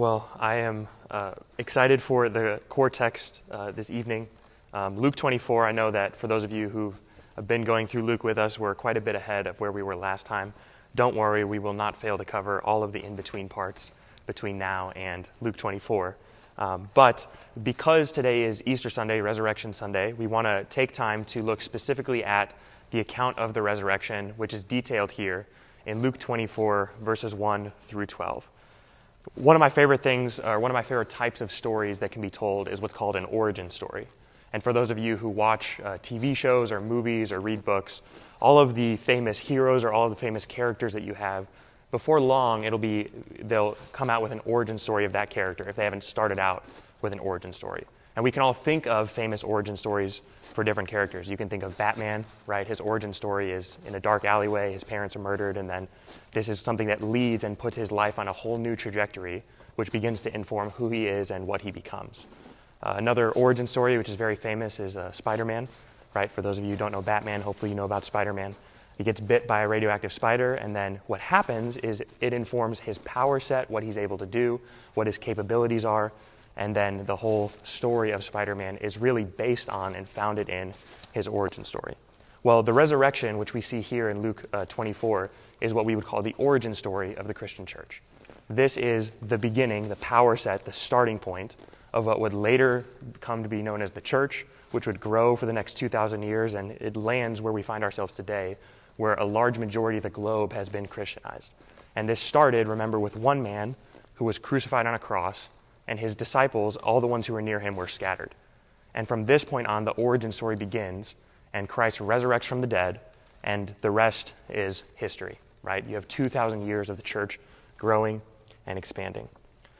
Well, I am uh, excited for the core text uh, this evening. Um, Luke 24, I know that for those of you who've been going through Luke with us, we're quite a bit ahead of where we were last time. Don't worry, we will not fail to cover all of the in between parts between now and Luke 24. Um, but because today is Easter Sunday, Resurrection Sunday, we want to take time to look specifically at the account of the resurrection, which is detailed here in Luke 24, verses 1 through 12. One of my favorite things, or one of my favorite types of stories that can be told, is what's called an origin story. And for those of you who watch uh, TV shows or movies or read books, all of the famous heroes or all of the famous characters that you have, before long, it'll be, they'll come out with an origin story of that character if they haven't started out with an origin story. And we can all think of famous origin stories for different characters. You can think of Batman, right? His origin story is in a dark alleyway, his parents are murdered, and then this is something that leads and puts his life on a whole new trajectory, which begins to inform who he is and what he becomes. Uh, another origin story, which is very famous, is uh, Spider Man, right? For those of you who don't know Batman, hopefully you know about Spider Man. He gets bit by a radioactive spider, and then what happens is it informs his power set, what he's able to do, what his capabilities are, and then the whole story of Spider Man is really based on and founded in his origin story. Well, the resurrection, which we see here in Luke uh, 24, is what we would call the origin story of the Christian church. This is the beginning, the power set, the starting point of what would later come to be known as the church, which would grow for the next 2,000 years, and it lands where we find ourselves today, where a large majority of the globe has been Christianized. And this started, remember, with one man who was crucified on a cross and his disciples, all the ones who were near him, were scattered. And from this point on, the origin story begins, and Christ resurrects from the dead, and the rest is history, right? You have 2,000 years of the church growing and expanding.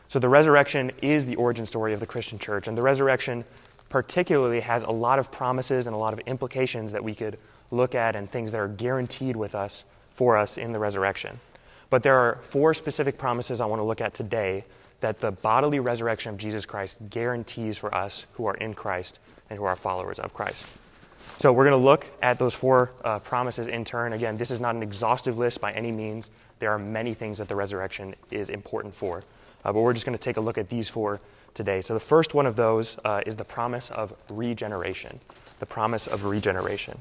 So the resurrection is the origin story of the Christian church, and the resurrection particularly has a lot of promises and a lot of implications that we could look at and things that are guaranteed with us for us in the resurrection. But there are four specific promises I want to look at today that the bodily resurrection of Jesus Christ guarantees for us who are in Christ and who are followers of Christ. So we're going to look at those four uh, promises in turn. Again, this is not an exhaustive list by any means. There are many things that the resurrection is important for. Uh, but we're just going to take a look at these four today. So the first one of those uh, is the promise of regeneration. The promise of regeneration.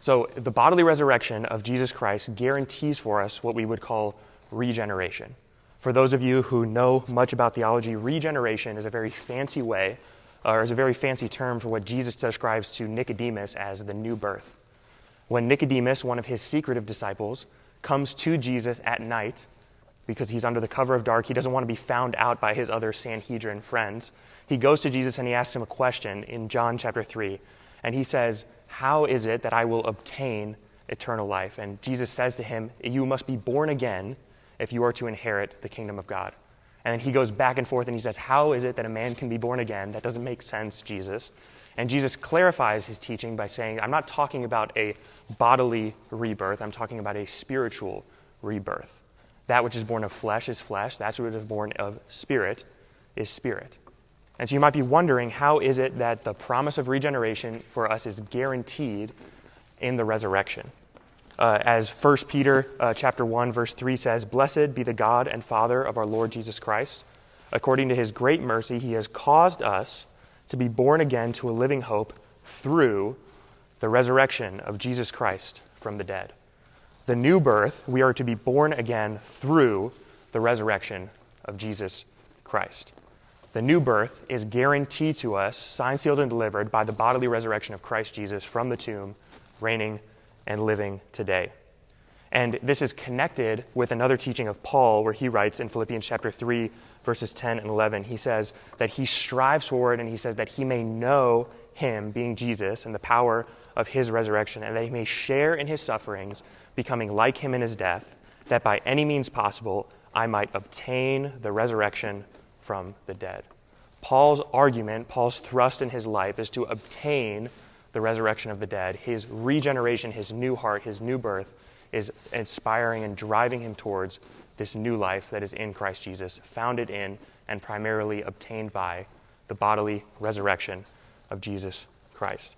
So the bodily resurrection of Jesus Christ guarantees for us what we would call regeneration. For those of you who know much about theology, regeneration is a very fancy way, or is a very fancy term for what Jesus describes to Nicodemus as the new birth. When Nicodemus, one of his secretive disciples, comes to Jesus at night because he's under the cover of dark, he doesn't want to be found out by his other Sanhedrin friends. He goes to Jesus and he asks him a question in John chapter 3. And he says, How is it that I will obtain eternal life? And Jesus says to him, You must be born again if you are to inherit the kingdom of God. And then he goes back and forth and he says, How is it that a man can be born again? That doesn't make sense, Jesus. And Jesus clarifies his teaching by saying, I'm not talking about a bodily rebirth, I'm talking about a spiritual rebirth. That which is born of flesh is flesh, that which is born of spirit is spirit. And so you might be wondering, how is it that the promise of regeneration for us is guaranteed in the resurrection? Uh, as 1 Peter uh, chapter 1 verse 3 says, "Blessed be the God and Father of our Lord Jesus Christ. According to his great mercy, he has caused us to be born again to a living hope through the resurrection of Jesus Christ from the dead." The new birth, we are to be born again through the resurrection of Jesus Christ. The new birth is guaranteed to us, signed, sealed, and delivered by the bodily resurrection of Christ Jesus from the tomb, reigning and living today. And this is connected with another teaching of Paul, where he writes in Philippians chapter 3, verses 10 and 11, he says that he strives for it and he says that he may know him, being Jesus, and the power of his resurrection, and that he may share in his sufferings, becoming like him in his death, that by any means possible I might obtain the resurrection from the dead. Paul's argument, Paul's thrust in his life is to obtain the resurrection of the dead, his regeneration, his new heart, his new birth is inspiring and driving him towards this new life that is in Christ Jesus, founded in and primarily obtained by the bodily resurrection of Jesus Christ.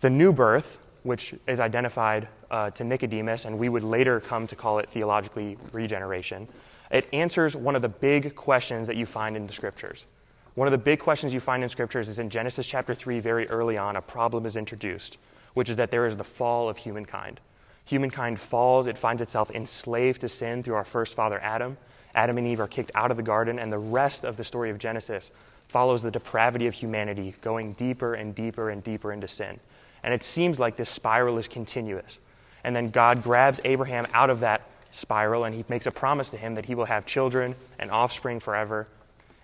The new birth, which is identified uh, to Nicodemus, and we would later come to call it theologically regeneration, It answers one of the big questions that you find in the scriptures. One of the big questions you find in scriptures is in Genesis chapter 3, very early on, a problem is introduced, which is that there is the fall of humankind. Humankind falls, it finds itself enslaved to sin through our first father, Adam. Adam and Eve are kicked out of the garden, and the rest of the story of Genesis follows the depravity of humanity going deeper and deeper and deeper into sin. And it seems like this spiral is continuous. And then God grabs Abraham out of that spiral and he makes a promise to him that he will have children and offspring forever.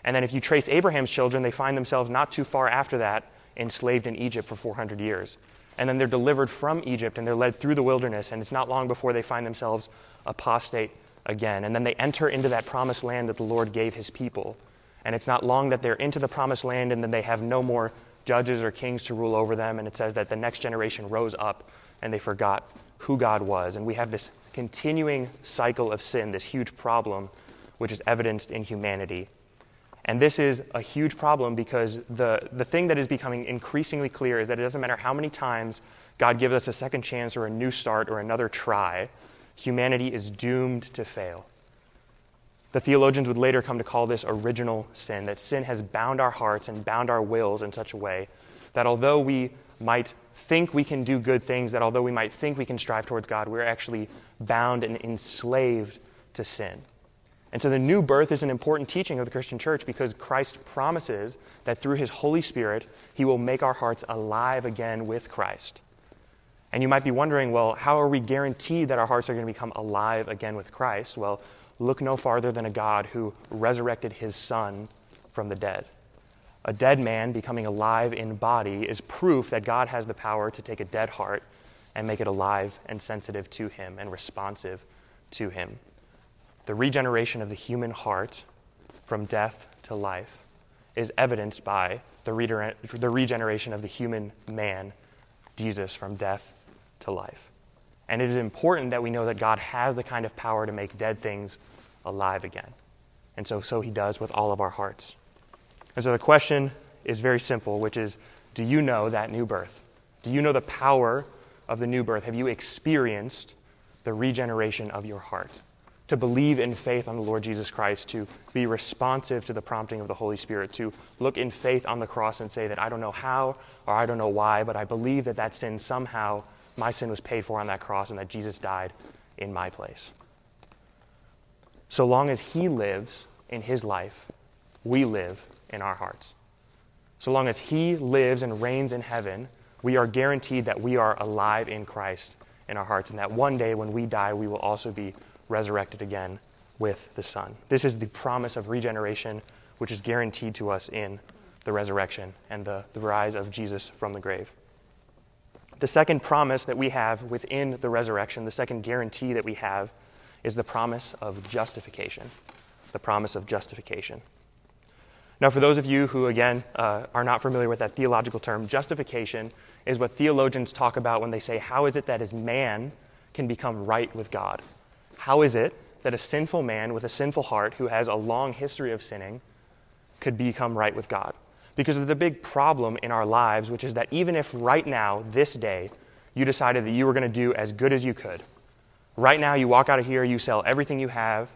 And then if you trace Abraham's children, they find themselves not too far after that enslaved in Egypt for 400 years. And then they're delivered from Egypt and they're led through the wilderness, and it's not long before they find themselves apostate again. And then they enter into that promised land that the Lord gave his people. And it's not long that they're into the promised land and then they have no more judges or kings to rule over them. And it says that the next generation rose up and they forgot who God was. And we have this continuing cycle of sin, this huge problem, which is evidenced in humanity. And this is a huge problem because the, the thing that is becoming increasingly clear is that it doesn't matter how many times God gives us a second chance or a new start or another try, humanity is doomed to fail. The theologians would later come to call this original sin, that sin has bound our hearts and bound our wills in such a way that although we might think we can do good things, that although we might think we can strive towards God, we're actually bound and enslaved to sin. And so the new birth is an important teaching of the Christian church because Christ promises that through his Holy Spirit, he will make our hearts alive again with Christ. And you might be wondering, well, how are we guaranteed that our hearts are going to become alive again with Christ? Well, look no farther than a God who resurrected his Son from the dead. A dead man becoming alive in body is proof that God has the power to take a dead heart and make it alive and sensitive to him and responsive to him. The regeneration of the human heart from death to life is evidenced by the, regeneration of the human man, Jesus, from death to life. And it is important that we know that God has the kind of power to make dead things alive again. And so, so he does with all of our hearts. And so the question is very simple, which is do you know that new birth? Do you know the power of the new birth? Have you experienced the regeneration of your heart? To believe in faith on the Lord Jesus Christ, to be responsive to the prompting of the Holy Spirit, to look in faith on the cross and say that I don't know how or I don't know why, but I believe that that sin somehow my sin was paid for on that cross and that Jesus died in my place. So long as He lives in His life, we live in our hearts. So long as He lives and reigns in heaven, we are guaranteed that we are alive in Christ in our hearts, and that one day when we die, we will also be resurrected again with the Son. This is the promise of regeneration, which is guaranteed to us in the resurrection and the, the rise of Jesus from the grave. The second promise that we have within the resurrection, the second guarantee that we have, is the promise of justification. The promise of justification. Now, for those of you who, again, uh, are not familiar with that theological term, justification is what theologians talk about when they say, How is it that as man can become right with God? How is it that a sinful man with a sinful heart who has a long history of sinning could become right with God? Because of the big problem in our lives, which is that even if right now, this day, you decided that you were going to do as good as you could, right now you walk out of here, you sell everything you have,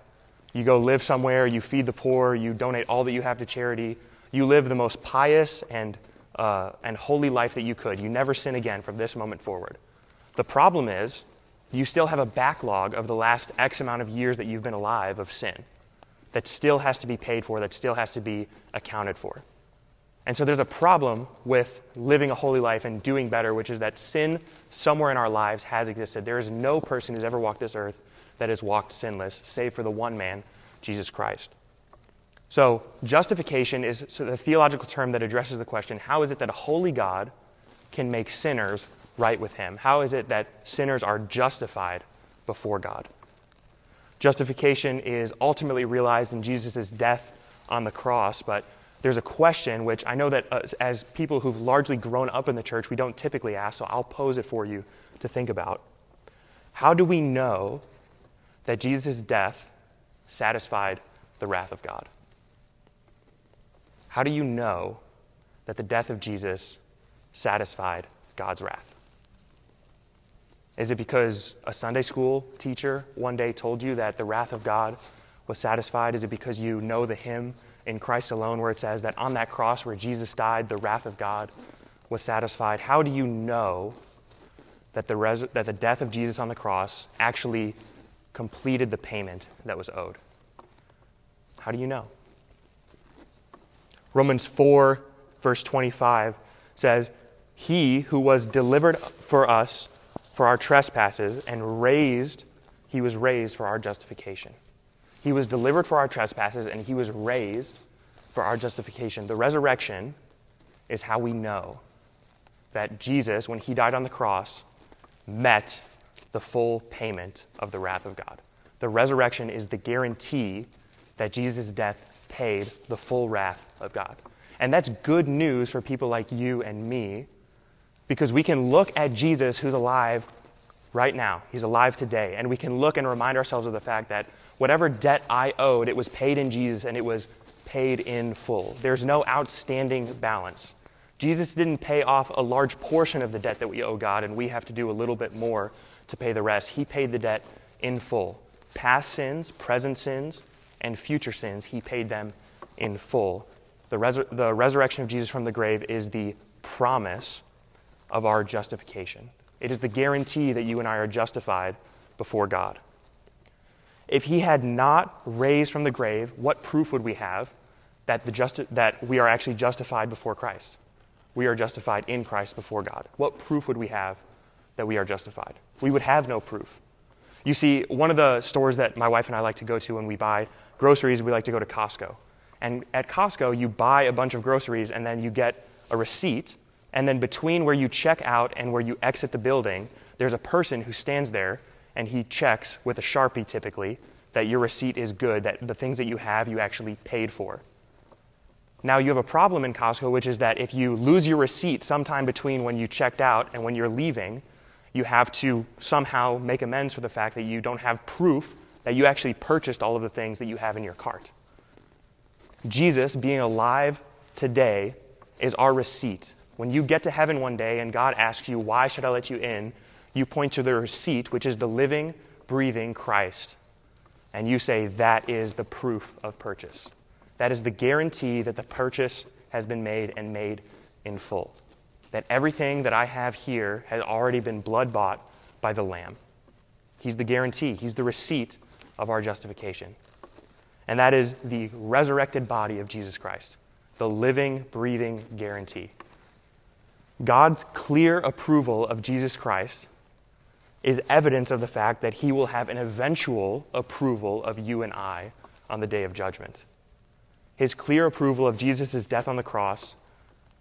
you go live somewhere, you feed the poor, you donate all that you have to charity, you live the most pious and, uh, and holy life that you could. You never sin again from this moment forward. The problem is, you still have a backlog of the last X amount of years that you've been alive of sin that still has to be paid for, that still has to be accounted for. And so there's a problem with living a holy life and doing better, which is that sin somewhere in our lives has existed. There is no person who's ever walked this earth that has walked sinless, save for the one man, Jesus Christ. So, justification is the theological term that addresses the question how is it that a holy God can make sinners right with him? How is it that sinners are justified before God? Justification is ultimately realized in Jesus' death on the cross, but there's a question which I know that uh, as, as, people who've largely grown up in the church, we don't typically ask, so I'll pose it for you to think about. How do we know that Jesus' death satisfied the wrath of God? How do you know that the death of Jesus satisfied God's wrath? Is it because a Sunday school teacher one day told you that the wrath of God was satisfied? Is it because you know the hymn in Christ alone where it says that on that cross where Jesus died, the wrath of God was satisfied? How do you know that the, res- that the death of Jesus on the cross actually completed the payment that was owed? How do you know? Romans 4, verse 25 says, He who was delivered for us for our trespasses and raised, he was raised for our justification. He was delivered for our trespasses and he was raised for our justification. The resurrection is how we know that Jesus, when he died on the cross, met the full payment of the wrath of God. The resurrection is the guarantee that Jesus' death paid the full wrath of God. And that's good news for people like you and me because we can look at Jesus who's alive right now. He's alive today. And we can look and remind ourselves of the fact that whatever debt I owed, it was paid in Jesus and it was paid in full. There's no outstanding balance. Jesus didn't pay off a large portion of the debt that we owe God, and we have to do a little bit more to pay the rest. He paid the debt in full. Past sins, present sins, and future sins, He paid them in full. The, the resurrection of Jesus from the grave is the promise of our justification. It is the guarantee that you and I are justified before God. If he had not raised from the grave, what proof would we have that, the justi- that we are actually justified before Christ? we are justified in Christ before God. What proof would we have that we are justified? We would have no proof. You see, one of the stores that my wife and I like to go to when we buy groceries, we like to go to Costco. And at Costco, you buy a bunch of groceries and then you get a receipt. And then between where you check out and where you exit the building, there's a person who stands there and he checks with a Sharpie typically that your receipt is good, that the things that you have you actually paid for. Now you have a problem in Costco, which is that if you lose your receipt sometime between when you checked out and when you're leaving, you have to somehow make amends for the fact that you don't have proof that you actually purchased all of the things that you have in your cart. Jesus, being alive today, is our receipt. When you get to heaven one day and God asks you, Why should I let you in? you point to the receipt, which is the living, breathing Christ. And you say, That is the proof of purchase. That is the guarantee that the purchase has been made and made in full. That everything that I have here has already been blood bought by the Lamb. He's the guarantee, He's the receipt of our justification. And that is the resurrected body of Jesus Christ, the living, breathing guarantee. God's clear approval of Jesus Christ is evidence of the fact that He will have an eventual approval of you and I on the day of judgment his clear approval of Jesus' death on the cross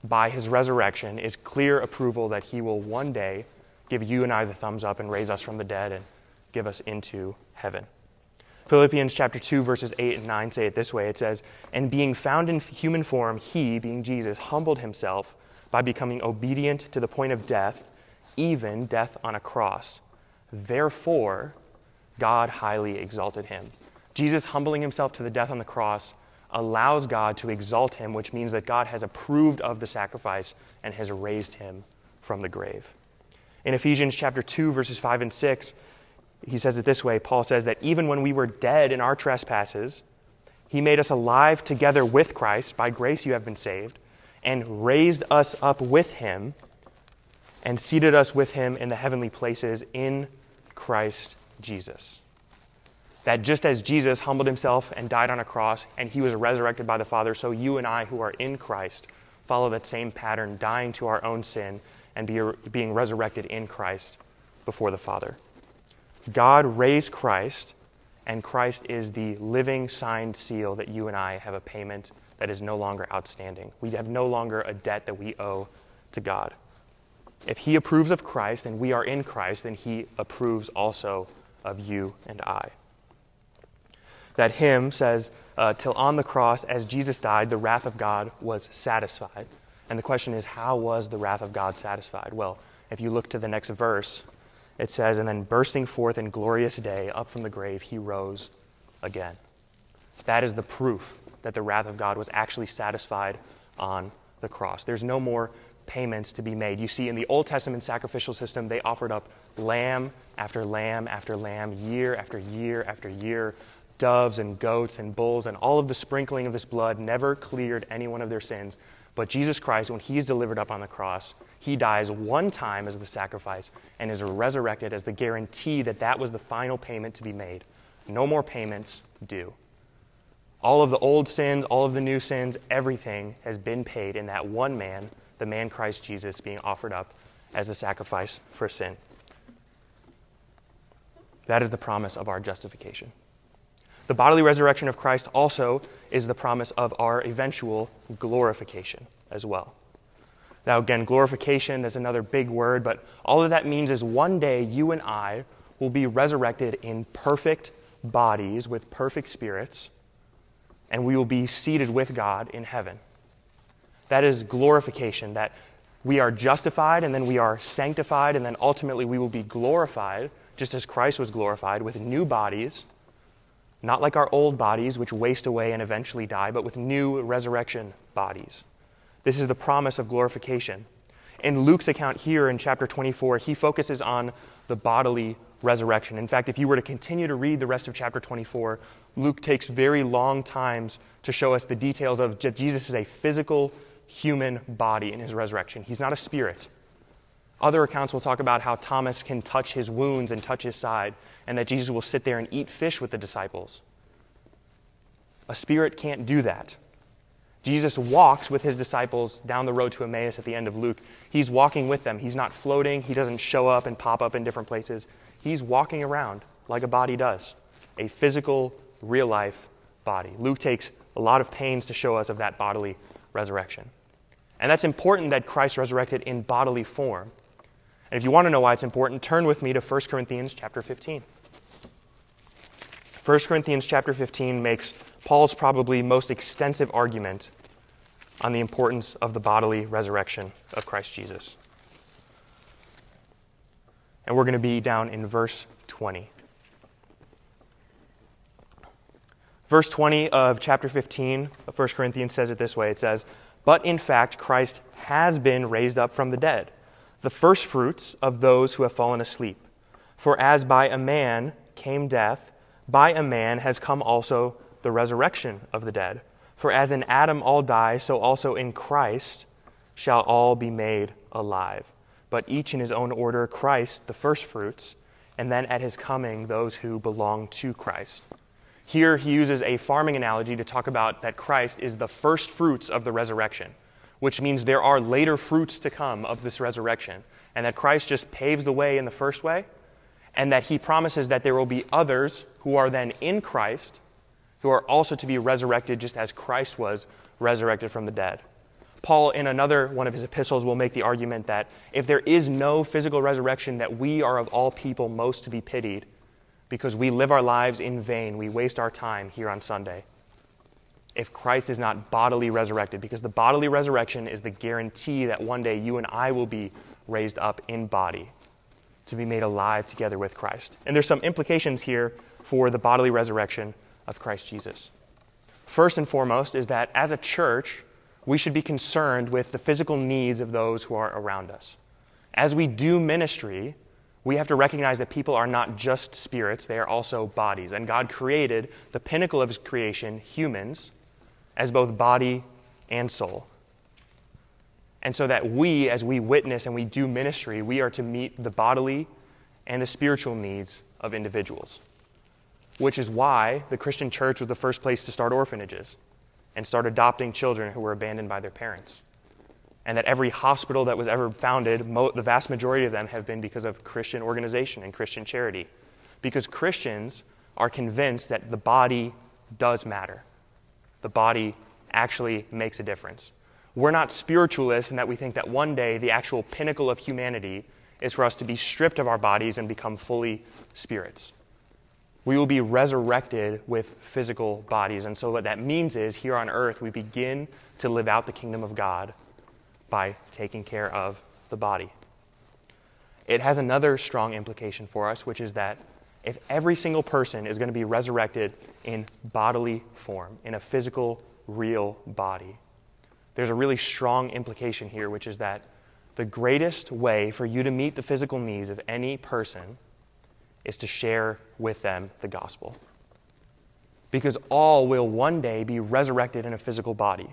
by his resurrection is clear approval that he will one day give you and I the thumbs up and raise us from the dead and give us into heaven. Philippians chapter 2 verses 8 and 9 say it this way. It says, "And being found in human form, he, being Jesus, humbled himself by becoming obedient to the point of death, even death on a cross. Therefore, God highly exalted him." Jesus humbling himself to the death on the cross allows God to exalt him, which means that God has approved of the sacrifice and has raised him from the grave. In Ephesians chapter 2 verses 5 and 6, he says it this way. Paul says that even when we were dead in our trespasses, he made us alive together with Christ. By grace you have been saved, and raised us up with him, and seated us with him in the heavenly places in Christ Jesus that just as Jesus humbled himself and died on a cross and he was resurrected by the Father, so you and I who are in Christ follow that same pattern, dying to our own sin and be, being resurrected in Christ before the Father. God raised Christ, and Christ is the living signed seal that you and I have a payment that is no longer outstanding. We have no longer a debt that we owe to God. If He approves of Christ and we are in Christ, then He approves also of you and I that hymn says, uh, Till on the cross, as Jesus died, the wrath of God was satisfied. And the question is, how was the wrath of God satisfied? Well, if you look to the next verse, it says, And then bursting forth in glorious day, up from the grave, he rose again. That is the proof that the wrath of God was actually satisfied on the cross. There's no more payments to be made. You see, in the Old Testament sacrificial system, they offered up lamb after lamb after lamb, year after year after year doves and goats and bulls and all of the sprinkling of this blood never cleared anyone of their sins. But Jesus Christ, when he's delivered up on the cross, he dies one time as the sacrifice and is resurrected as the guarantee that that was the final payment to be made. No more payments due. All of the old sins, all of the new sins, everything has been paid in that one man, the man Christ Jesus, being offered up as a sacrifice for sin. That is the promise of our justification. The bodily resurrection of Christ also is the promise of our eventual glorification as well. Now, again, glorification is another big word, but all of that means is one day you and I will be resurrected in perfect bodies with perfect spirits, and we will be seated with God in heaven. That is glorification, that we are justified and then we are sanctified, and then ultimately we will be glorified, just as Christ was glorified, with new bodies not like our old bodies, which waste away and eventually die, but with new resurrection bodies. This is the promise of glorification. In Luke's account here in chapter 24, he focuses on the bodily resurrection. In fact, if you were to continue to read the rest of chapter 24, Luke takes very long times to show us the details of Jesus is a physical human body in his resurrection. He's not a spirit. Other accounts will talk about how Thomas can touch his wounds and touch his side and that Jesus will sit there and eat fish with the disciples. A spirit can't do that. Jesus walks with his disciples down the road to Emmaus at the end of Luke. He's walking with them. He's not floating. He doesn't show up and pop up in different places. He's walking around like a body does, a physical, real life body. Luke takes a lot of pains to show us of that bodily resurrection. And that's important that Christ resurrected in bodily form. And if you want to know why it's important, turn with me to 1 Corinthians chapter 15. 1 Corinthians chapter 15 makes Paul's probably most extensive argument on the importance of the bodily resurrection of Christ Jesus. And we're going to be down in verse 20. Verse 20 of chapter 15 of 1 Corinthians says it this way it says, But in fact, Christ has been raised up from the dead, the firstfruits of those who have fallen asleep. For as by a man came death, by a man has come also the resurrection of the dead. For as in Adam all die, so also in Christ shall all be made alive. But each in his own order Christ, the firstfruits, and then at his coming, those who belong to Christ. Here he uses a farming analogy to talk about that Christ is the first fruits of the resurrection, which means there are later fruits to come of this resurrection, and that Christ just paves the way in the first way, and that he promises that there will be others who are then in Christ who are also to be resurrected just as Christ was resurrected from the dead. Paul, in another one of his epistles, will make the argument that if there is no physical resurrection, that we are of all people most to be pitied because we live our lives in vain. We waste our time here on Sunday. If Christ is not bodily resurrected, because the bodily resurrection is the guarantee that one day you and I will be raised up in body to be made alive together with Christ. And there's some implications here for the bodily resurrection of Christ Jesus. First and foremost is that as a church, we should be concerned with the physical needs of those who are around us. As we do ministry, we have to recognize that people are not just spirits, they are also bodies. And God created the pinnacle of His creation, humans, as both body and soul. And so that we, as we witness and we do ministry, we are to meet the bodily and the spiritual needs of individuals. Which is why the Christian church was the first place to start orphanages and start adopting children who were abandoned by their parents. And that every hospital that was ever founded, mo- the vast majority of them have been because of Christian organization and Christian charity. Because Christians are convinced that the body does matter. The body actually makes a difference. We're not spiritualists in that we think that one day the actual pinnacle of humanity is for us to be stripped of our bodies and become fully spirits. We will be resurrected with physical bodies. And so, what that means is here on earth, we begin to live out the kingdom of God by taking care of the body. It has another strong implication for us, which is that if every single person is going to be resurrected in bodily form, in a physical, real body, there's a really strong implication here, which is that the greatest way for you to meet the physical needs of any person is to share with them the gospel. because all will one day be resurrected in a physical body.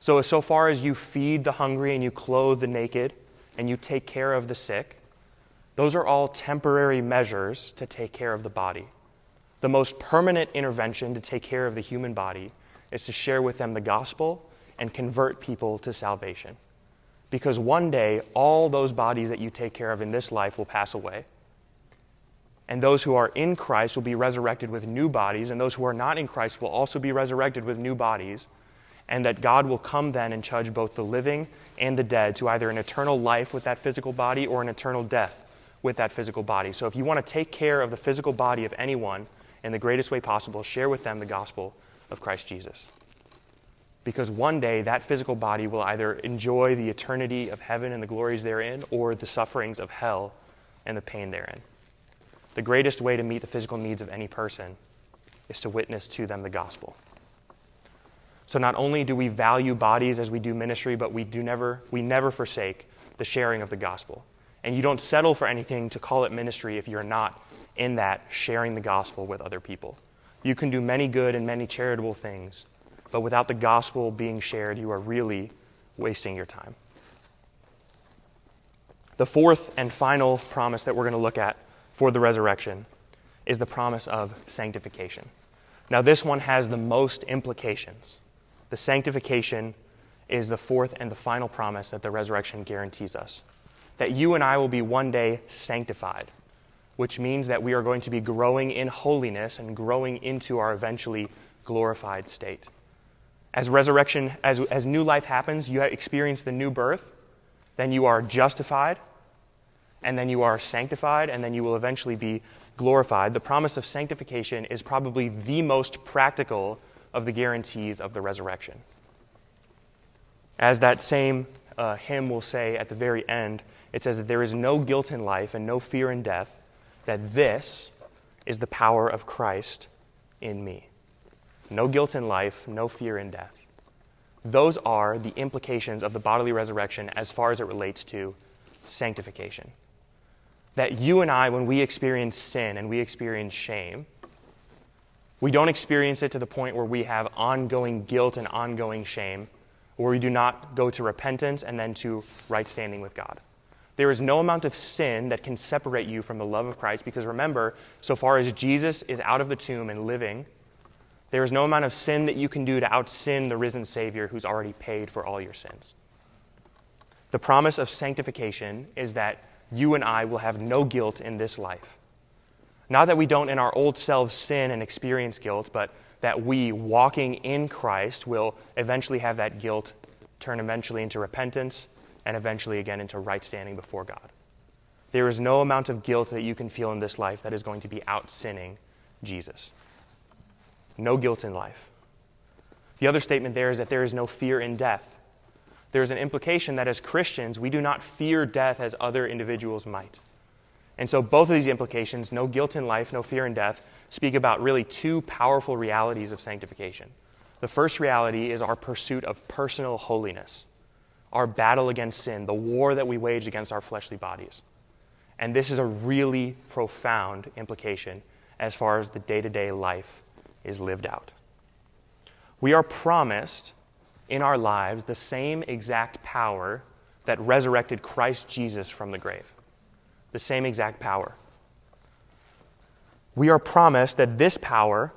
So, so far as you feed the hungry and you clothe the naked and you take care of the sick, those are all temporary measures to take care of the body. The most permanent intervention to take care of the human body is to share with them the gospel and convert people to salvation. Because one day, all those bodies that you take care of in this life will pass away. And those who are in Christ will be resurrected with new bodies, and those who are not in Christ will also be resurrected with new bodies. And that God will come then and judge both the living and the dead to either an eternal life with that physical body or an eternal death with that physical body. So if you want to take care of the physical body of anyone in the greatest way possible, share with them the gospel of Christ Jesus. Because one day that physical body will either enjoy the eternity of heaven and the glories therein or the sufferings of hell and the pain therein. The greatest way to meet the physical needs of any person is to witness to them the gospel. So not only do we value bodies as we do ministry, but we do never we never forsake the sharing of the gospel. And you don't settle for anything to call it ministry if you're not in that sharing the gospel with other people. You can do many good and many charitable things, but without the gospel being shared, you are really wasting your time. The fourth and final promise that we're going to look at for the resurrection is the promise of sanctification. Now, this one has the most implications. The sanctification is the fourth and the final promise that the resurrection guarantees us that you and I will be one day sanctified, which means that we are going to be growing in holiness and growing into our eventually glorified state. As resurrection, as, as new life happens, you experience the new birth, then you are justified, and then you are sanctified, and then you will eventually be glorified. The promise of sanctification is probably the most practical of the guarantees of the resurrection. As that same uh, hymn will say at the very end, it says that there is no guilt in life and no fear in death, that this is the power of Christ in me. No guilt in life, no fear in death. Those are the implications of the bodily resurrection as far as it relates to sanctification that you and I, when we experience sin and we experience shame, we don't experience it to the point where we have ongoing guilt and ongoing shame, where we do not go to repentance and then to right standing with God. There is no amount of sin that can separate you from the love of Christ because remember, so far as Jesus is out of the tomb and living, there is no amount of sin that you can do to outsin the risen Savior who's already paid for all your sins. The promise of sanctification is that you and I will have no guilt in this life. Not that we don't in our old selves sin and experience guilt, but that we, walking in Christ, will eventually have that guilt turn eventually into repentance and eventually again into right standing before God. There is no amount of guilt that you can feel in this life that is going to be out sinning Jesus. No guilt in life. The other statement there is that there is no fear in death there's an implication that as Christians, we do not fear death as other individuals might. And so, both of these implications, no guilt in life, no fear in death, speak about really two powerful realities of sanctification. The first reality is our pursuit of personal holiness, our battle against sin, the war that we wage against our fleshly bodies. And this is a really profound implication as far as the day to day life is lived out. We are promised in our lives the same exact power that resurrected Christ Jesus from the grave. The same exact power. We are promised that this power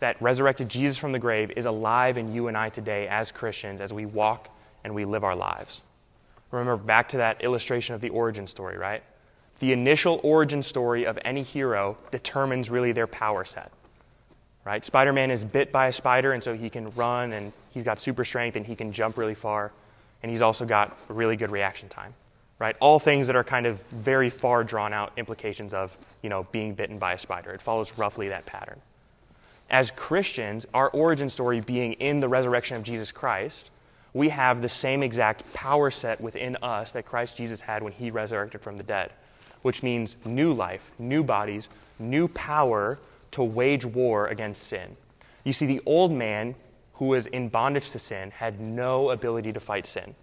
that resurrected Jesus from the grave is alive in you and I today as Christians as we walk and we live our lives. Remember back to that illustration of the origin story, right? The initial origin story of any hero determines really their power set right? Spider Man is bit by a spider, and so he can run, and he's got super strength, and he can jump really far, and he's also got really good reaction time, right? All things that are kind of very far drawn out implications of, you know, being bitten by a spider. It follows roughly that pattern. As Christians, our origin story being in the resurrection of Jesus Christ, we have the same exact power set within us that Christ Jesus had when he resurrected from the dead, which means new life, new bodies, new power to wage war against sin. You see, the old man who was in bondage to sin had no ability to fight sin.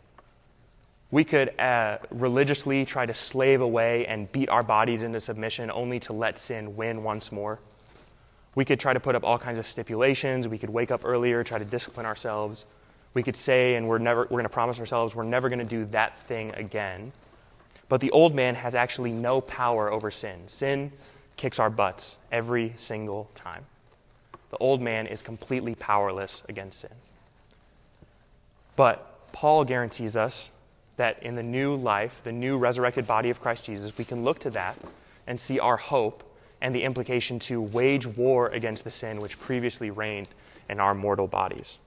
We could uh, religiously try to slave away and beat our bodies into submission only to let sin win once more. We could try to put up all kinds of stipulations. We could wake up earlier, try to discipline ourselves. We could say, and we're, never, we're going to promise ourselves we're never going to do that thing again. But the old man has actually no power over sin. Sin kicks our butts every single time. The old man is completely powerless against sin. But Paul guarantees us that in the new life, the new resurrected body of Christ Jesus, we can look to that and see our hope and the implication to wage war against the sin which previously reigned in our mortal bodies.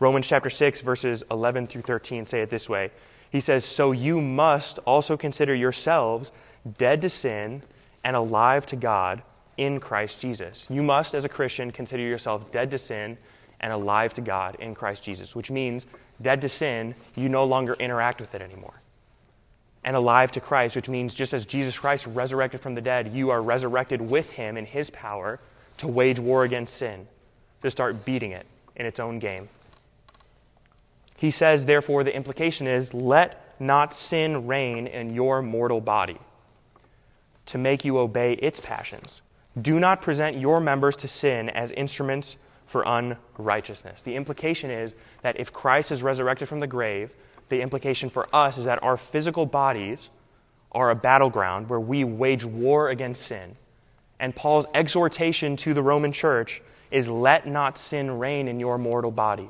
Romans chapter 6, verses 11 through 13 say it this way He says, So you must also consider yourselves dead to sin and alive to God in Christ Jesus. You must, as a Christian, consider yourself dead to sin and alive to God in Christ Jesus, which means dead to sin, you no longer interact with it anymore. And alive to Christ, which means just as Jesus Christ resurrected from the dead, you are resurrected with him in his power to wage war against sin, to start beating it in its own game. He says, therefore, the implication is let not sin reign in your mortal body to make you obey its passions. Do not present your members to sin as instruments for unrighteousness. The implication is that if Christ is resurrected from the grave, the implication for us is that our physical bodies are a battleground where we wage war against sin. And Paul's exhortation to the Roman church is let not sin reign in your mortal body.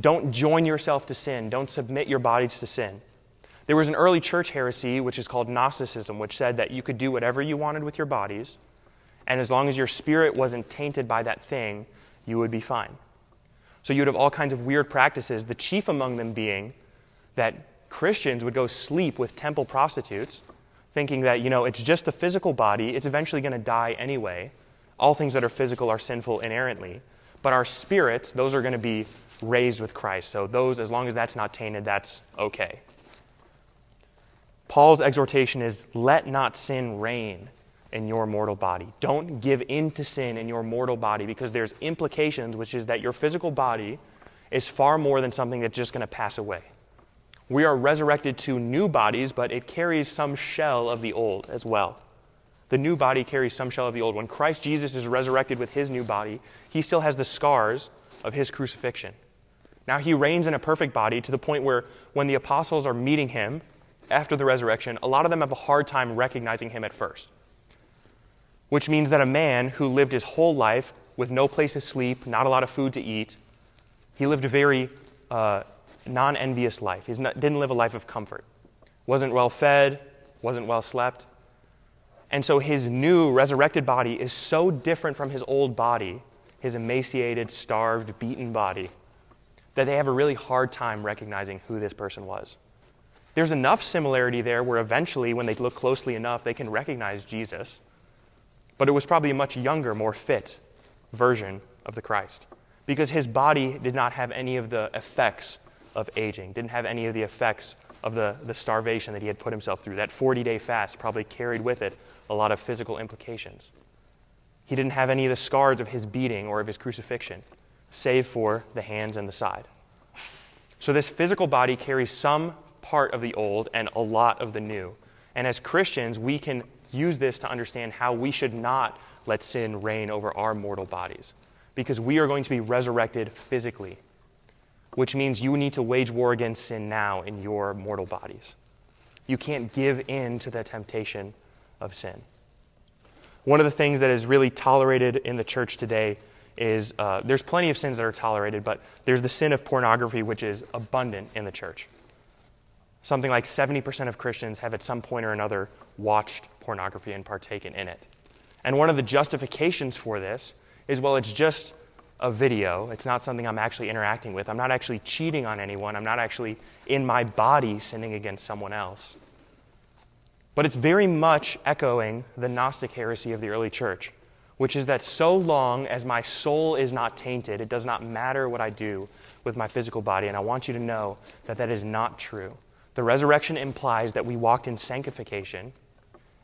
Don't join yourself to sin. Don't submit your bodies to sin. There was an early church heresy, which is called Gnosticism, which said that you could do whatever you wanted with your bodies, and as long as your spirit wasn't tainted by that thing, you would be fine. So you would have all kinds of weird practices, the chief among them being that Christians would go sleep with temple prostitutes, thinking that, you know, it's just the physical body, it's eventually going to die anyway. All things that are physical are sinful inherently. But our spirits, those are going to be raised with Christ. So those, as long as that's not tainted, that's okay. Paul's exhortation is let not sin reign in your mortal body. Don't give in to sin in your mortal body because there's implications, which is that your physical body is far more than something that's just going to pass away. We are resurrected to new bodies, but it carries some shell of the old as well. The new body carries some shell of the old. When Christ Jesus is resurrected with his new body, he still has the scars of his crucifixion. Now he reigns in a perfect body to the point where when the apostles are meeting him after the resurrection, a lot of them have a hard time recognizing him at first. Which means that a man who lived his whole life with no place to sleep, not a lot of food to eat, he lived a very uh, non envious life. He didn't live a life of comfort. Wasn't well fed, wasn't well slept. And so his new resurrected body is so different from his old body, his emaciated, starved, beaten body, that they have a really hard time recognizing who this person was. There's enough similarity there where eventually, when they look closely enough, they can recognize Jesus. But it was probably a much younger, more fit version of the Christ because his body did not have any of the effects of aging, didn't have any of the effects of the, the starvation that he had put himself through. That 40 day fast probably carried with it a lot of physical implications. He didn't have any of the scars of his beating or of his crucifixion, save for the hands and the side. So, this physical body carries some part of the old and a lot of the new. And as Christians, we can use this to understand how we should not let sin reign over our mortal bodies. Because we are going to be resurrected physically which means you need to wage war against sin now in your mortal bodies. You can't give in to the temptation of sin. One of the things that is really tolerated in the church today is uh, there's plenty of sins that are tolerated, but there's the sin of pornography, which is abundant in the church. Something like 70% of Christians have at some point or another watched pornography and partaken in it. And one of the justifications for this is well, it's just a video. It's not something I'm actually interacting with. I'm not actually cheating on anyone. I'm not actually in my body sinning against someone else. But it's very much echoing the Gnostic heresy of the early church, which is that so long as my soul is not tainted, it does not matter what I do with my physical body. And I want you to know that that is not true. The resurrection implies that we walked in sanctification,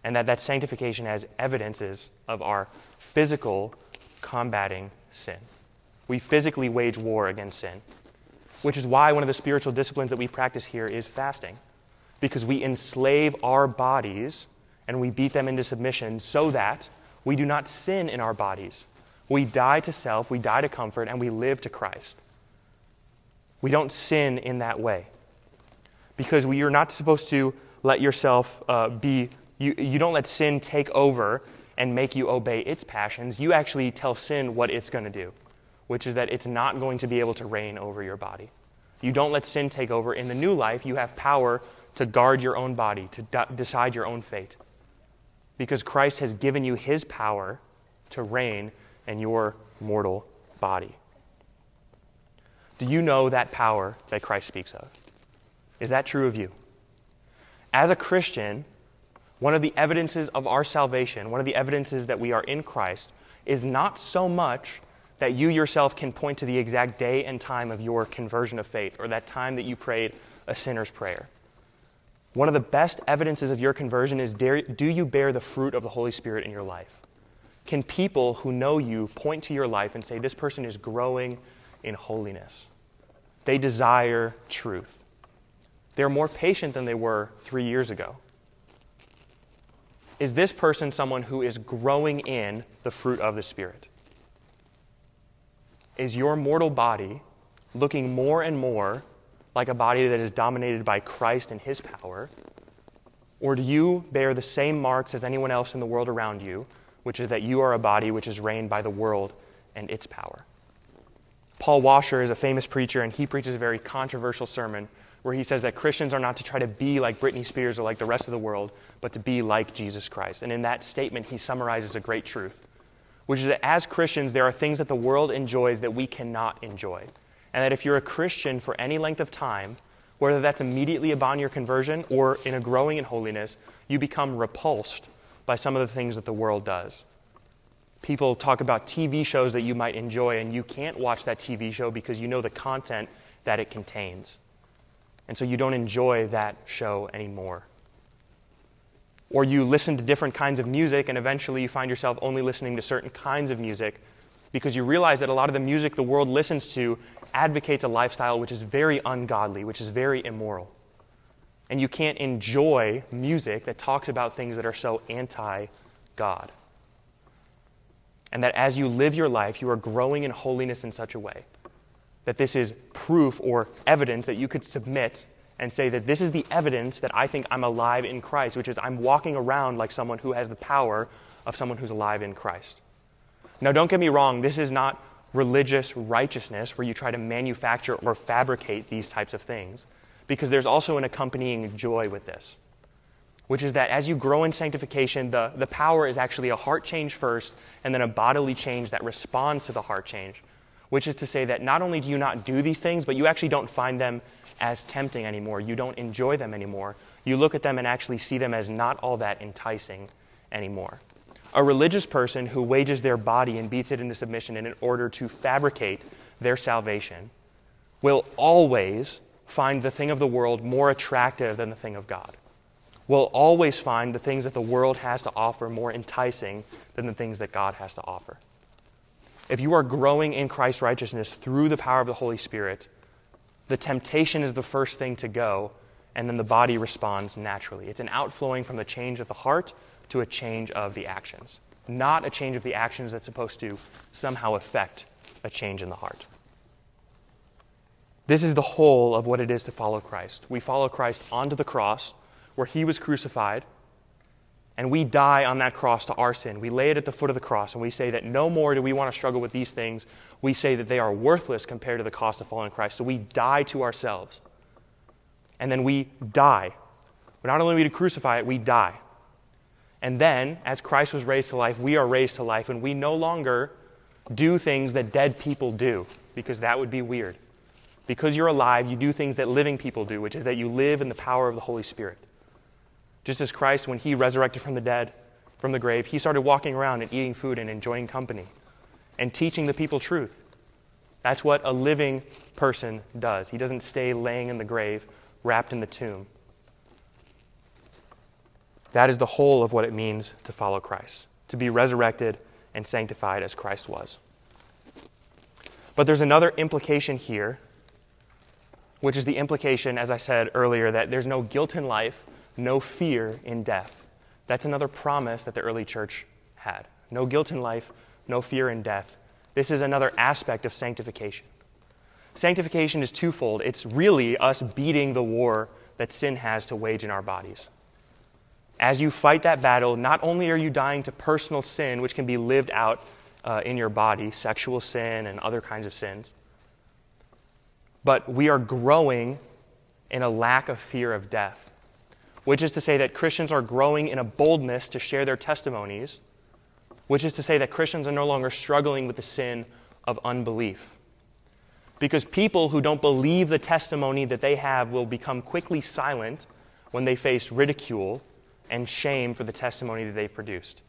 and that that sanctification has evidences of our physical combating sin. We physically wage war against sin, which is why one of the spiritual disciplines that we practice here is fasting, because we enslave our bodies and we beat them into submission so that we do not sin in our bodies. We die to self, we die to comfort, and we live to Christ. We don't sin in that way. Because are not supposed to let yourself uh, be, you, you don't let sin take over and make you obey its passions. You actually tell sin what it's going to do, which is that it's not going to be able to reign over your body. You don't let sin take over. In the new life, you have power to guard your own body, to de- decide your own fate. Because Christ has given you his power to reign in your mortal body. Do you know that power that Christ speaks of? Is that true of you? As a Christian, one of the evidences of our salvation, one of the evidences that we are in Christ, is not so much that you yourself can point to the exact day and time of your conversion of faith or that time that you prayed a sinner's prayer. One of the best evidences of your conversion is do you bear the fruit of the Holy Spirit in your life? Can people who know you point to your life and say, This person is growing in holiness? They desire truth. They're more patient than they were three years ago. Is this person someone who is growing in the fruit of the Spirit? Is your mortal body looking more and more like a body that is dominated by Christ and His power? Or do you bear the same marks as anyone else in the world around you, which is that you are a body which is reigned by the world and its power? Paul Washer is a famous preacher, and he preaches a very controversial sermon where he says that Christians are not to try to be like Britney Spears or like the rest of the world, but to be like Jesus Christ. And in that statement, he summarizes a great truth, which is that as Christians, there are things that the world enjoys that we cannot enjoy. And that if you're a Christian for any length of time, whether that's immediately upon your conversion or in a growing in holiness, you become repulsed by some of the things that the world does. People talk about TV shows that you might enjoy, and you can't watch that TV show because you know the content that it contains. And so you don't enjoy that show anymore. Or you listen to different kinds of music, and eventually you find yourself only listening to certain kinds of music because you realize that a lot of the music the world listens to advocates a lifestyle which is very ungodly, which is very immoral. And you can't enjoy music that talks about things that are so anti God. And that as you live your life, you are growing in holiness in such a way that this is proof or evidence that you could submit and say that this is the evidence that I think I'm alive in Christ, which is I'm walking around like someone who has the power of someone who's alive in Christ. Now, don't get me wrong, this is not religious righteousness where you try to manufacture or fabricate these types of things, because there's also an accompanying joy with this, which is that as you grow in sanctification, the, the power is actually a heart change first and then a bodily change that responds to the heart change which is to say that not only do you not do these things, but you actually don't find them as tempting anymore. You don't enjoy them anymore. You look at them and actually see them as not all that enticing anymore. A religious person who wages their body and beats it into submission in order to fabricate their salvation will always find the thing of the world more attractive than the thing of God. Will always find the things that the world has to offer more enticing than the things that God has to offer if you are growing in Christ's righteousness through the power of the Holy Spirit, the temptation is the first thing to go, and then the body responds naturally. It's an outflowing from the change of the heart to a change of the actions, not a change of the actions that's supposed to somehow affect a change in the heart. This is the whole of what it is to follow Christ. We follow Christ onto the cross where he was crucified and we die on that cross to our sin. We lay it at the foot of the cross and we say that no more do we want to struggle with these things. We say that they are worthless compared to the cost of following Christ. So we die to ourselves. And then we die. But not only do we crucify it, we die. And then, as Christ was raised to life, we are raised to life, and we no longer do things that dead people do, because that would be weird. Because you're alive, you do things that living people do, which is that you live in the power of the Holy Spirit. Just as Christ, when he resurrected from the dead, from the grave, he started walking around and eating food and enjoying company and teaching the people truth. That's what a living person does. He doesn't stay laying in the grave, wrapped in the tomb. That is the whole of what it means to follow Christ, to be resurrected and sanctified as Christ was. But there's another implication here, which is the implication, as I said earlier, that there's no guilt in life no fear in death. That's another promise that the early church had. No guilt in life, no fear in death. This is another aspect of sanctification. Sanctification is twofold it's really us beating the war that sin has to wage in our bodies. As you fight that battle, not only are you dying to personal sin, which can be lived out uh, in your body, sexual sin and other kinds of sins, but we are growing in a lack of fear of death, which is to say that Christians are growing in a boldness to share their testimonies, which is to say that Christians are no longer struggling with the sin of unbelief. Because people who don't believe the testimony that they have will become quickly silent when they face ridicule and shame for the testimony that they've produced.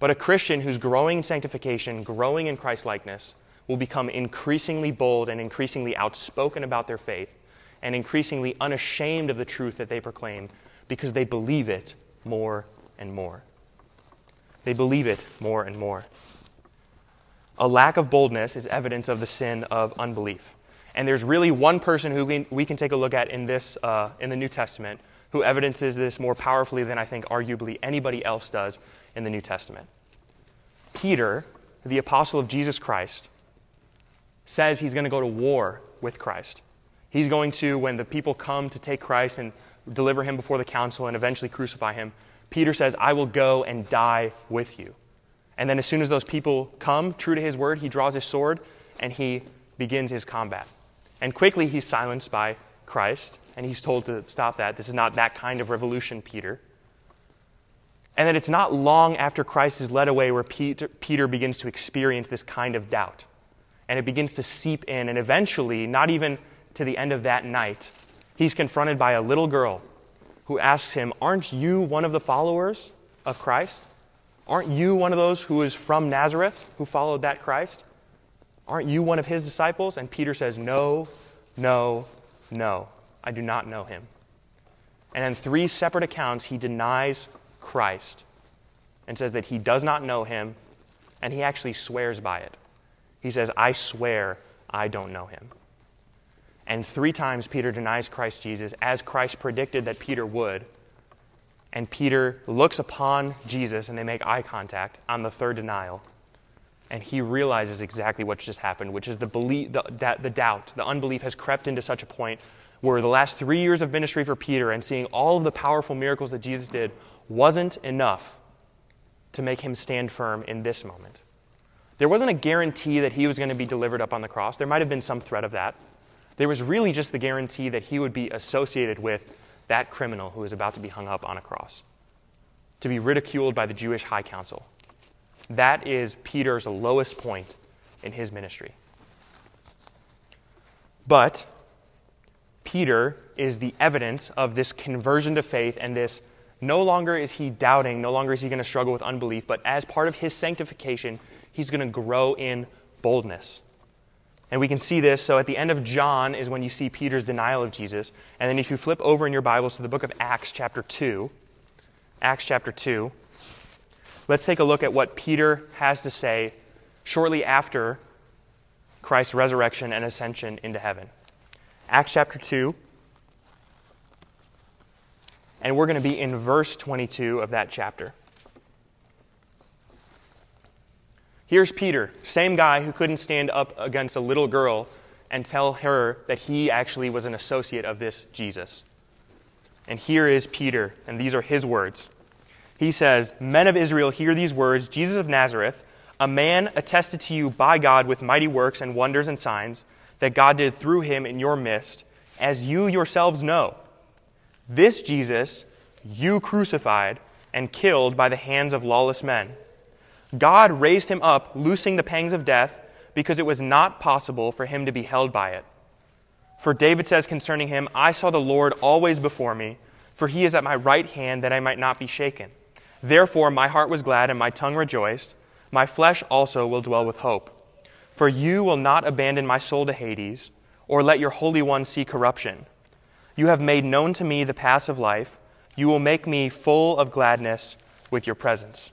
But a Christian who's growing in sanctification, growing in Christ likeness, will become increasingly bold and increasingly outspoken about their faith and increasingly unashamed of the truth that they proclaim because they believe it more and more. They believe it more and more. A lack of boldness is evidence of the sin of unbelief. And there's really one person who we, can take a look at in this uh, in the New Testament who evidences this more powerfully than I think arguably anybody else does in the New Testament. Peter, the apostle of Jesus Christ, says he's going to go to war with Christ. He's going to, when the people come to take Christ and deliver him before the council and eventually crucify him, Peter says, I will go and die with you. And then, as soon as those people come, true to his word, he draws his sword and he begins his combat. And quickly he's silenced by Christ, and he's told to stop that. This is not that kind of revolution, Peter. And that it's not long after Christ is led away where Peter, Peter begins to experience this kind of doubt. And it begins to seep in, and eventually, not even to the end of that night, he's confronted by a little girl who asks him, Aren't you one of the followers of Christ? Aren't you one of those who is from Nazareth who followed that Christ? Aren't you one of his disciples? And Peter says, No, no, no, I do not know him. And in three separate accounts, he denies Christ and says that he does not know him, and he actually swears by it. He says, I swear I don't know him. And three times Peter denies Christ Jesus, as Christ predicted that Peter would. And Peter looks upon Jesus and they make eye contact on the third denial. And he realizes exactly what just happened, which is the, belief, the, the doubt, the unbelief has crept into such a point where the last three years of ministry for Peter and seeing all of the powerful miracles that Jesus did wasn't enough to make him stand firm in this moment. There wasn't a guarantee that he was going to be delivered up on the cross. There might have been some threat of that. There was really just the guarantee that he would be associated with that criminal who was about to be hung up on a cross, to be ridiculed by the Jewish high council. That is Peter's lowest point in his ministry. But Peter is the evidence of this conversion to faith and this no longer is he doubting, no longer is he going to struggle with unbelief, but as part of his sanctification, he's going to grow in boldness. And we can see this. So at the end of John is when you see Peter's denial of Jesus. And then if you flip over in your Bibles to the book of Acts, chapter 2, Acts chapter 2, let's take a look at what Peter has to say shortly after Christ's resurrection and ascension into heaven. Acts chapter 2. And we're going to be in verse 22 of that chapter. Here's Peter, same guy who couldn't stand up against a little girl and tell her that he actually was an associate of this Jesus. And here is Peter, and these are his words. He says, Men of Israel, hear these words Jesus of Nazareth, a man attested to you by God with mighty works and wonders and signs that God did through him in your midst, as you yourselves know. This Jesus you crucified and killed by the hands of lawless men God raised him up, loosing the pangs of death, because it was not possible for him to be held by it. For David says concerning him, I saw the Lord always before me, for he is at my right hand that I might not be shaken. Therefore my heart was glad and my tongue rejoiced. My flesh also will dwell with hope. For you will not abandon my soul to Hades, or let your Holy One see corruption. You have made known to me the paths of life. You will make me full of gladness with your presence.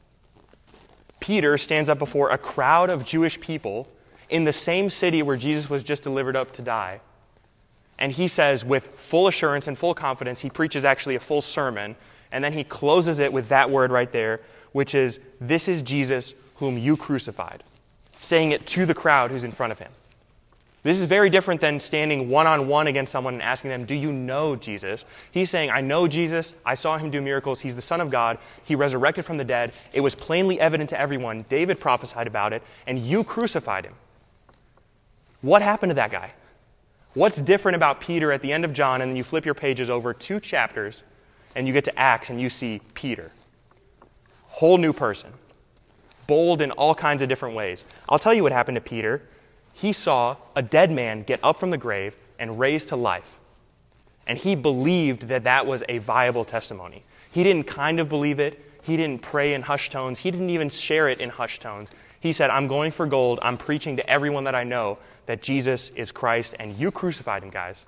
Peter stands up before a crowd of Jewish people in the same city where Jesus was just delivered up to die. And he says, with full assurance and full confidence, he preaches actually a full sermon and then he closes it with that word right there, which is, This is Jesus whom you crucified, saying it to the crowd who's in front of him. This is very different than standing one on one against someone and asking them, Do you know Jesus? He's saying, I know Jesus. I saw him do miracles. He's the Son of God. He resurrected from the dead. It was plainly evident to everyone. David prophesied about it, and you crucified him. What happened to that guy? What's different about Peter at the end of John, and then you flip your pages over two chapters, and you get to Acts and you see Peter. Whole new person. Bold in all kinds of different ways. I'll tell you what happened to Peter. He saw a dead man get up from the grave and raised to life. And he believed that that was a viable testimony. He didn't kind of believe it. He didn't pray in hushed tones. He didn't even share it in hushed tones. He said, I'm going for gold. I'm preaching to everyone that I know that Jesus is Christ, and you crucified him, guys.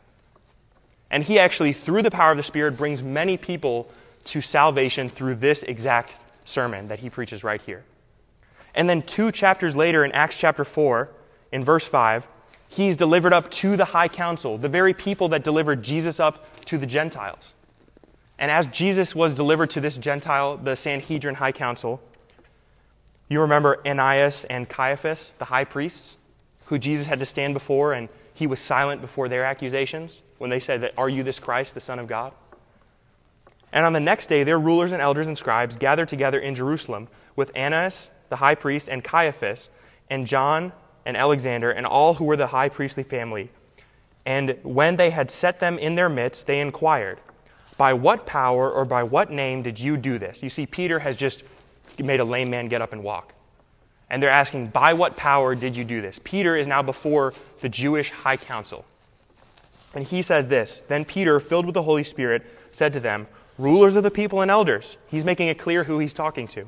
And he actually, through the power of the Spirit, brings many people to salvation through this exact sermon that he preaches right here. And then two chapters later, in Acts chapter 4, in verse 5, he's delivered up to the high council, the very people that delivered Jesus up to the Gentiles. And as Jesus was delivered to this Gentile, the Sanhedrin high council, you remember Ananias and Caiaphas, the high priests, who Jesus had to stand before, and he was silent before their accusations when they said that, Are you this Christ, the Son of God? And on the next day, their rulers and elders and scribes gathered together in Jerusalem with Annas, the high priest, and Caiaphas, and John and Alexander, and all who were the high priestly family. And when they had set them in their midst, they inquired, By what power or by what name did you do this? You see, Peter has just made a lame man get up and walk. And they're asking, By what power did you do this? Peter is now before the Jewish high council. And he says this Then Peter, filled with the Holy Spirit, said to them, Rulers of the people and elders. He's making it clear who he's talking to.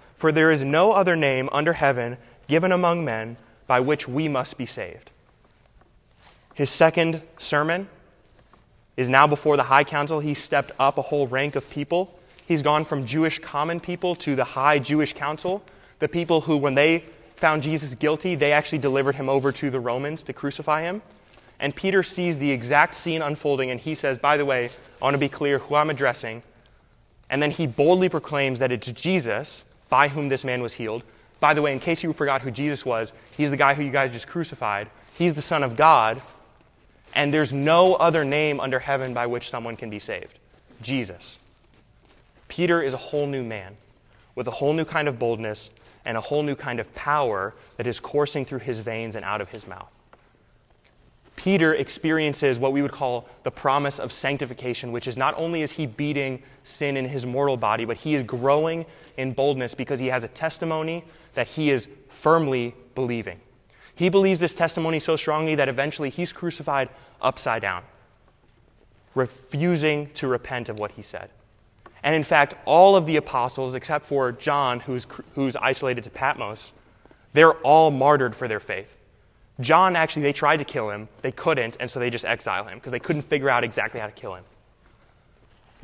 for there is no other name under heaven given among men by which we must be saved. His second sermon is now before the high council. He stepped up a whole rank of people. He's gone from Jewish common people to the high Jewish council, the people who, when they found Jesus guilty, they actually delivered him over to the Romans to crucify him. And Peter sees the exact scene unfolding, and he says, By the way, I want to be clear who I'm addressing. And then he boldly proclaims that it's Jesus by whom this man was healed. By the way, in case you forgot who Jesus was, he's the guy who you guys just crucified. He's the Son of God, and there's no other name under heaven by which someone can be saved Jesus. Peter is a whole new man with a whole new kind of boldness and a whole new kind of power that is coursing through his veins and out of his mouth. Peter experiences what we would call the promise of sanctification, which is not only is he beating sin in his mortal body, but he is growing in boldness because he has a testimony that he is firmly believing. He believes this testimony so strongly that eventually he's crucified upside down, refusing to repent of what he said. And in fact, all of the apostles, except for John, who's, who's isolated to Patmos, they're all martyred for their faith. John actually, they tried to kill him. They couldn't, and so they just exile him because they couldn't figure out exactly how to kill him.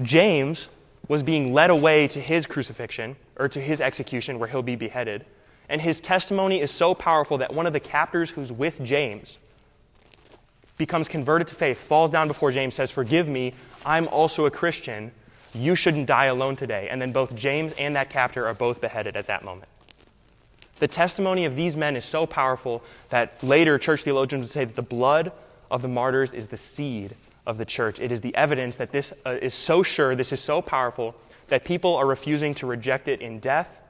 James, was being led away to his crucifixion, or to his execution, where he'll be beheaded. And his testimony is so powerful that one of the captors who's with James becomes converted to faith, falls down before James, says, Forgive me, I'm also a Christian. You shouldn't die alone today. And then both James and that captor are both beheaded at that moment. The testimony of these men is so powerful that later church theologians would say that the blood of the martyrs is the seed of the church. It is the evidence that this uh, is so sure, this is so powerful, that people are refusing to reject it in death.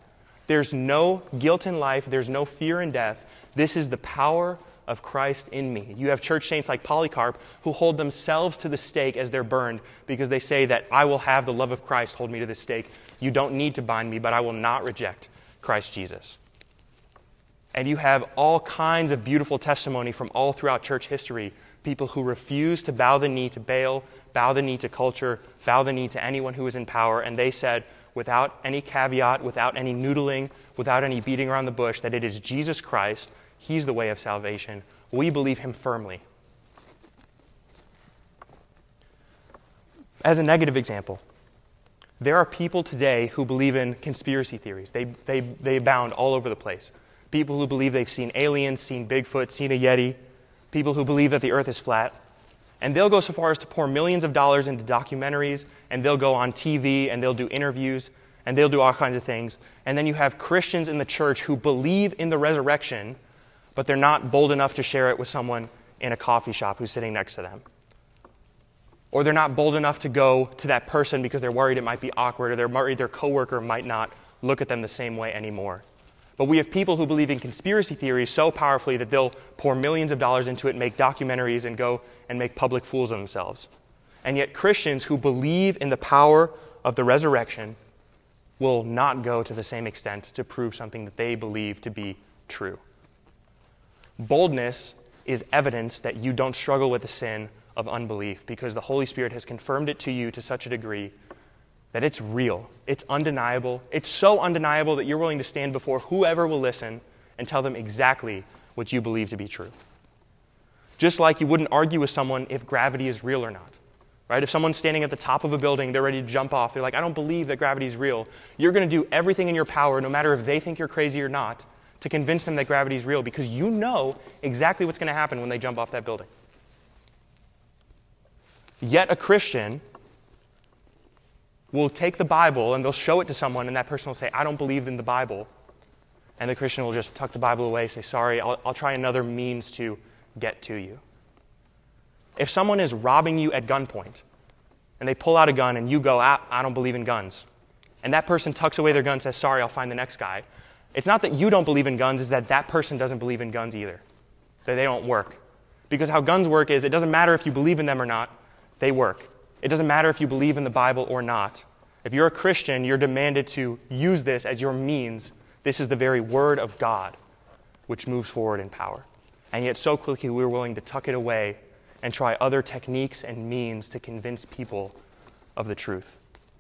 There's no guilt in life, there's no fear in death. This is the power of Christ in me. You have church saints like Polycarp who hold themselves to the stake as they're burned because they say that I will have the love of Christ hold me to the stake. You don't need to bind me, but I will not reject Christ Jesus. And you have all kinds of beautiful testimony from all throughout church history people who refuse to bow the knee to Baal, bow the knee to culture, bow the knee to anyone who is in power. And they said, without any caveat, without any noodling, without any beating around the bush, that it is Jesus Christ. He's the way of salvation. We believe him firmly. As a negative example, there are people today who believe in conspiracy theories. They, they, they abound all over the place. People who believe they've seen aliens, seen Bigfoot, seen a Yeti, people who believe that the earth is flat. And they'll go so far as to pour millions of dollars into documentaries, and they'll go on TV, and they'll do interviews, and they'll do all kinds of things. And then you have Christians in the church who believe in the resurrection, but they're not bold enough to share it with someone in a coffee shop who's sitting next to them. Or they're not bold enough to go to that person because they're worried it might be awkward, or they're worried their coworker might not look at them the same way anymore. But we have people who believe in conspiracy theories so powerfully that they'll pour millions of dollars into it, make documentaries, and go and make public fools of themselves. And yet, Christians who believe in the power of the resurrection will not go to the same extent to prove something that they believe to be true. Boldness is evidence that you don't struggle with the sin of unbelief because the Holy Spirit has confirmed it to you to such a degree that it's real, it's undeniable. It's so undeniable that you're willing to stand before whoever will listen and tell them exactly what you believe to be true. Just like you wouldn't argue with someone if gravity is real or not. Right? If someone's standing at the top of a building, they're ready to jump off, they're like, I don't believe that gravity is real. You're going to do everything in your power, no matter if they think you're crazy or not, to convince them that gravity is real because you know exactly what's going to happen when they jump off that building. Yet a Christian will take the Bible and they'll show it to someone, and that person will say, I don't believe in the Bible. And the Christian will just tuck the Bible away, say, Sorry, I'll, I'll try another means to get to you. If someone is robbing you at gunpoint and they pull out a gun and you go, ah, I don't believe in guns, and that person tucks away their gun and says, Sorry, I'll find the next guy, it's not that you don't believe in guns, it's that that person doesn't believe in guns either. That they don't work. Because how guns work is it doesn't matter if you believe in them or not, they work. It doesn't matter if you believe in the Bible or not. If you're a Christian, you're demanded to use this as your means. This is the very Word of God which moves forward in power. And yet, so quickly, we're willing to tuck it away and try other techniques and means to convince people of the truth.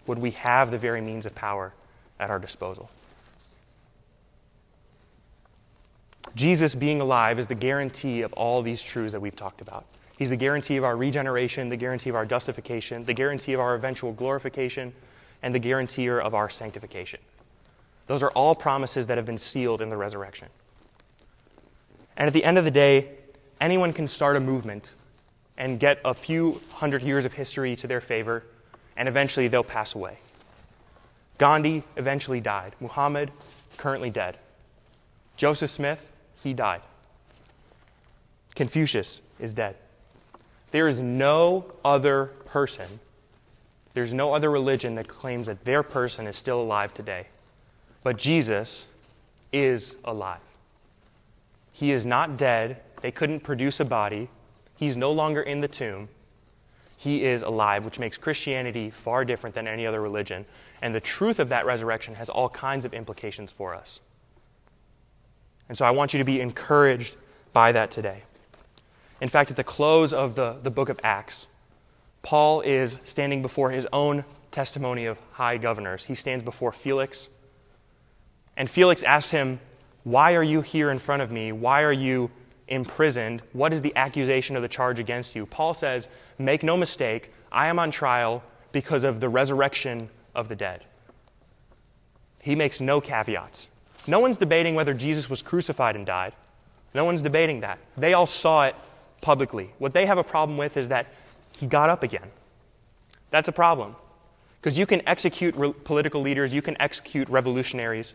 Would we have the very means of power at our disposal? Jesus being alive is the guarantee of all these truths that we've talked about. He's the guarantee of our regeneration, the guarantee of our justification, the guarantee of our eventual glorification, and the guarantor of our sanctification. Those are all promises that have been sealed in the resurrection. And at the end of the day, anyone can start a movement and get a few hundred years of history to their favor, and eventually they'll pass away. Gandhi eventually died. Muhammad, currently dead. Joseph Smith, he died. Confucius is dead. There is no other person, there's no other religion that claims that their person is still alive today. But Jesus is alive. He is not dead. They couldn't produce a body. He's no longer in the tomb. He is alive, which makes Christianity far different than any other religion. And the truth of that resurrection has all kinds of implications for us. And so I want you to be encouraged by that today. In fact, at the close of the, the book of Acts, Paul is standing before his own testimony of high governors. He stands before Felix, and Felix asks him, Why are you here in front of me? Why are you imprisoned? What is the accusation of the charge against you? Paul says, Make no mistake, I am on trial because of the resurrection of the dead. He makes no caveats. No one's debating whether Jesus was crucified and died. No one's debating that. They all saw it publicly. What they have a problem with is that he got up again. That's a problem. Because you can execute re- political leaders, you can execute revolutionaries.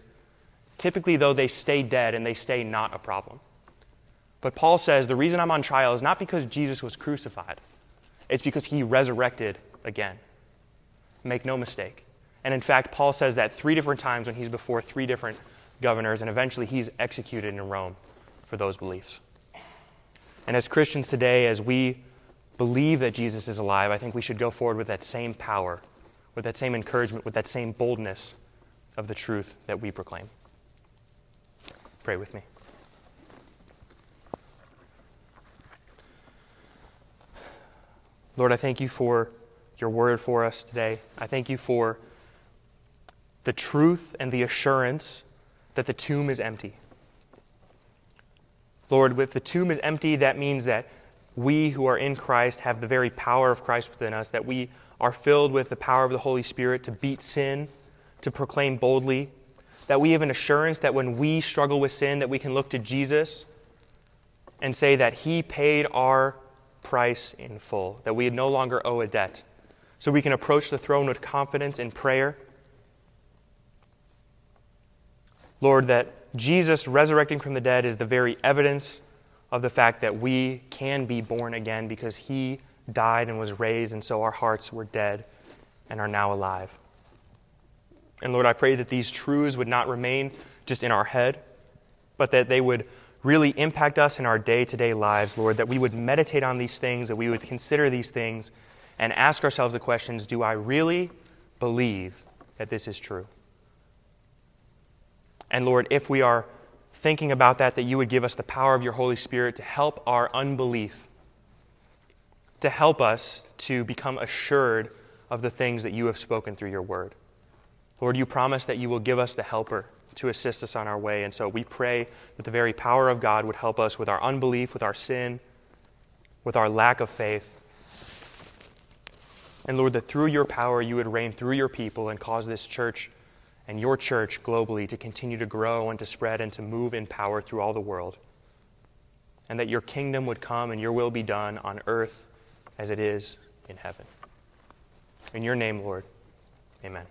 Typically, though, they stay dead and they stay not a problem. But Paul says the reason I'm on trial is not because Jesus was crucified, it's because he resurrected again. Make no mistake. And in fact, Paul says that three different times when he's before three different governors, and eventually he's executed in Rome for those beliefs. And as Christians today, as we believe that Jesus is alive, I think we should go forward with that same power, with that same encouragement, with that same boldness of the truth that we proclaim. Pray with me. Lord, I thank you for your word for us today. I thank you for the truth and the assurance that the tomb is empty. Lord, if the tomb is empty, that means that we who are in Christ have the very power of Christ within us, that we are filled with the power of the Holy Spirit to beat sin, to proclaim boldly, that we have an assurance that when we struggle with sin, that we can look to Jesus and say that he paid our price in full, that we no longer owe a debt. So we can approach the throne with confidence in prayer. Lord, that Jesus resurrecting from the dead is the very evidence of the fact that we can be born again because he died and was raised, and so our hearts were dead and are now alive. And Lord, I pray that these truths would not remain just in our head, but that they would really impact us in our day to day lives, Lord, that we would meditate on these things, that we would consider these things, and ask ourselves the questions do I really believe that this is true? And Lord, if we are thinking about that, that you would give us the power of your Holy Spirit to help our unbelief, to help us to become assured of the things that you have spoken through your word. Lord, you promise that you will give us the helper to assist us on our way. And so we pray that the very power of God would help us with our unbelief, with our sin, with our lack of faith. And Lord, that through your power you would reign through your people and cause this church and your church globally to continue to grow and to spread and to move in power through all the world. And that your kingdom would come and your will be done on earth as it is in heaven. In your name, Lord, amen.